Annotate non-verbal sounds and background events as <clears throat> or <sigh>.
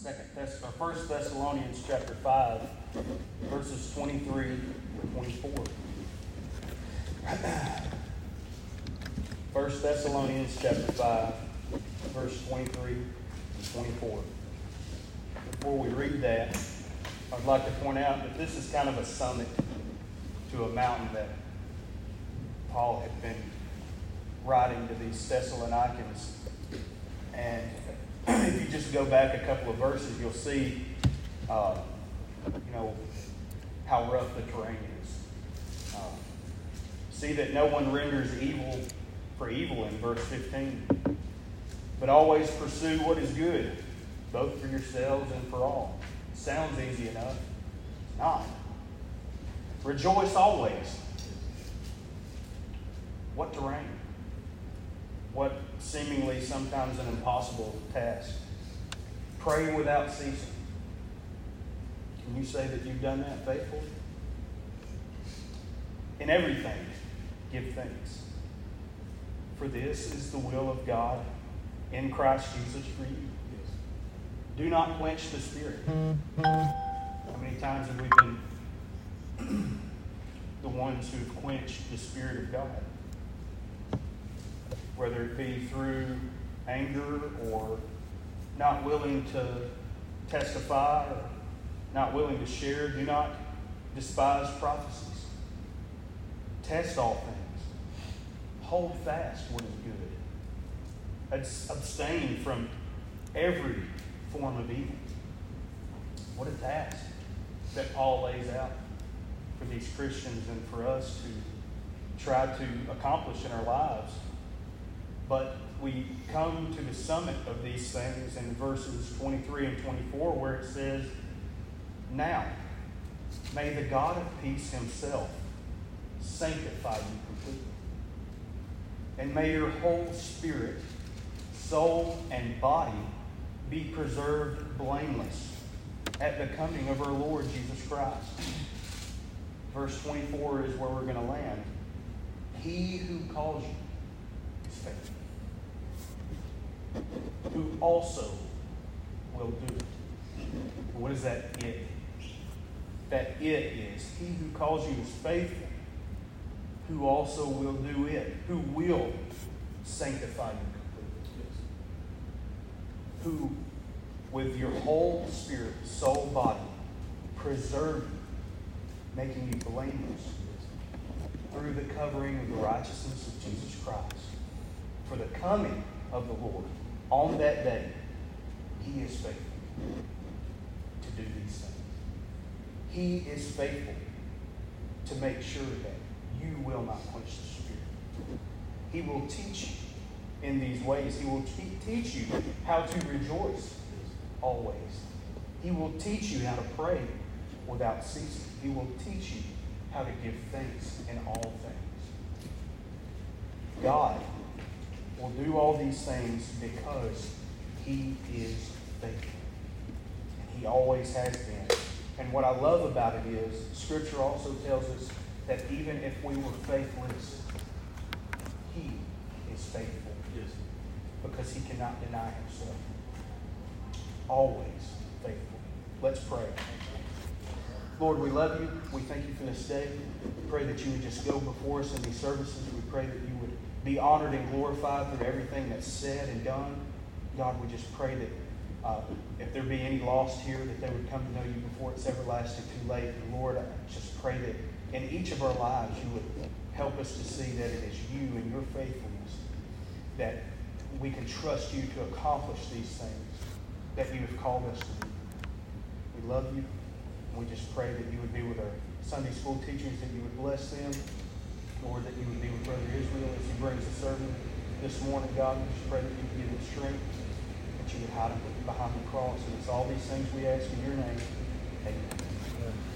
Second Thess- or First Thessalonians chapter five, verses twenty-three to twenty-four. <clears throat> First Thessalonians chapter five, verse twenty-three to twenty-four. Before we read that, I'd like to point out that this is kind of a summit to a mountain that Paul had been writing to these Thessalonians. And <clears throat> if you just go back a couple of verses, you'll see, uh, you know, how rough the terrain is. Uh, see that no one renders evil for evil in verse 15, but always pursue what is good, both for yourselves and for all. Sounds easy enough. It's not. Rejoice always. What terrain? What seemingly sometimes an impossible task? Pray without ceasing. Can you say that you've done that faithfully? In everything, give thanks. For this is the will of God in Christ Jesus for you. Do not quench the Spirit. How many times have we been <clears throat> the ones who have quenched the Spirit of God? Whether it be through anger or not willing to testify or not willing to share, do not despise prophecies. Test all things. Hold fast what is good. Abstain from every form of evil. What a task that Paul lays out for these Christians and for us to try to accomplish in our lives. But we come to the summit of these things in verses 23 and 24 where it says, Now, may the God of peace himself sanctify you completely. And may your whole spirit, soul, and body be preserved blameless at the coming of our Lord Jesus Christ. Verse 24 is where we're going to land. He who calls you is faithful, also will do it. What is that it? That it is he who calls you is faithful, who also will do it, who will sanctify you completely, who, with your whole spirit, soul, body, preserve you, making you blameless through the covering of the righteousness of Jesus Christ. For the coming of the Lord on that day, He is faithful to do these things. He is faithful to make sure that you will not quench the Spirit. He will teach you in these ways. He will te- teach you how to rejoice always. He will teach you how to pray without ceasing. He will teach you how to give thanks in all things. God will do all these things because He is faithful. And He always has been. And what I love about it is, Scripture also tells us that even if we were faithless, He is faithful because he cannot deny himself. Always faithful. Let's pray. Lord, we love you. We thank you for this day. We pray that you would just go before us in these services. We pray that you would be honored and glorified through everything that's said and done. God, we just pray that uh, if there be any lost here, that they would come to know you before it's everlasting too late. And Lord, I just pray that in each of our lives you would help us to see that it is you and your faithfulness that we can trust you to accomplish these things that you have called us to do. We love you, and we just pray that you would be with our Sunday school teachers, that you would bless them, Lord, that you would be with Brother Israel as he brings the servant this morning, God. We just pray that you would give him strength, that you would hide him behind the cross. And it's all these things we ask in your name. Amen.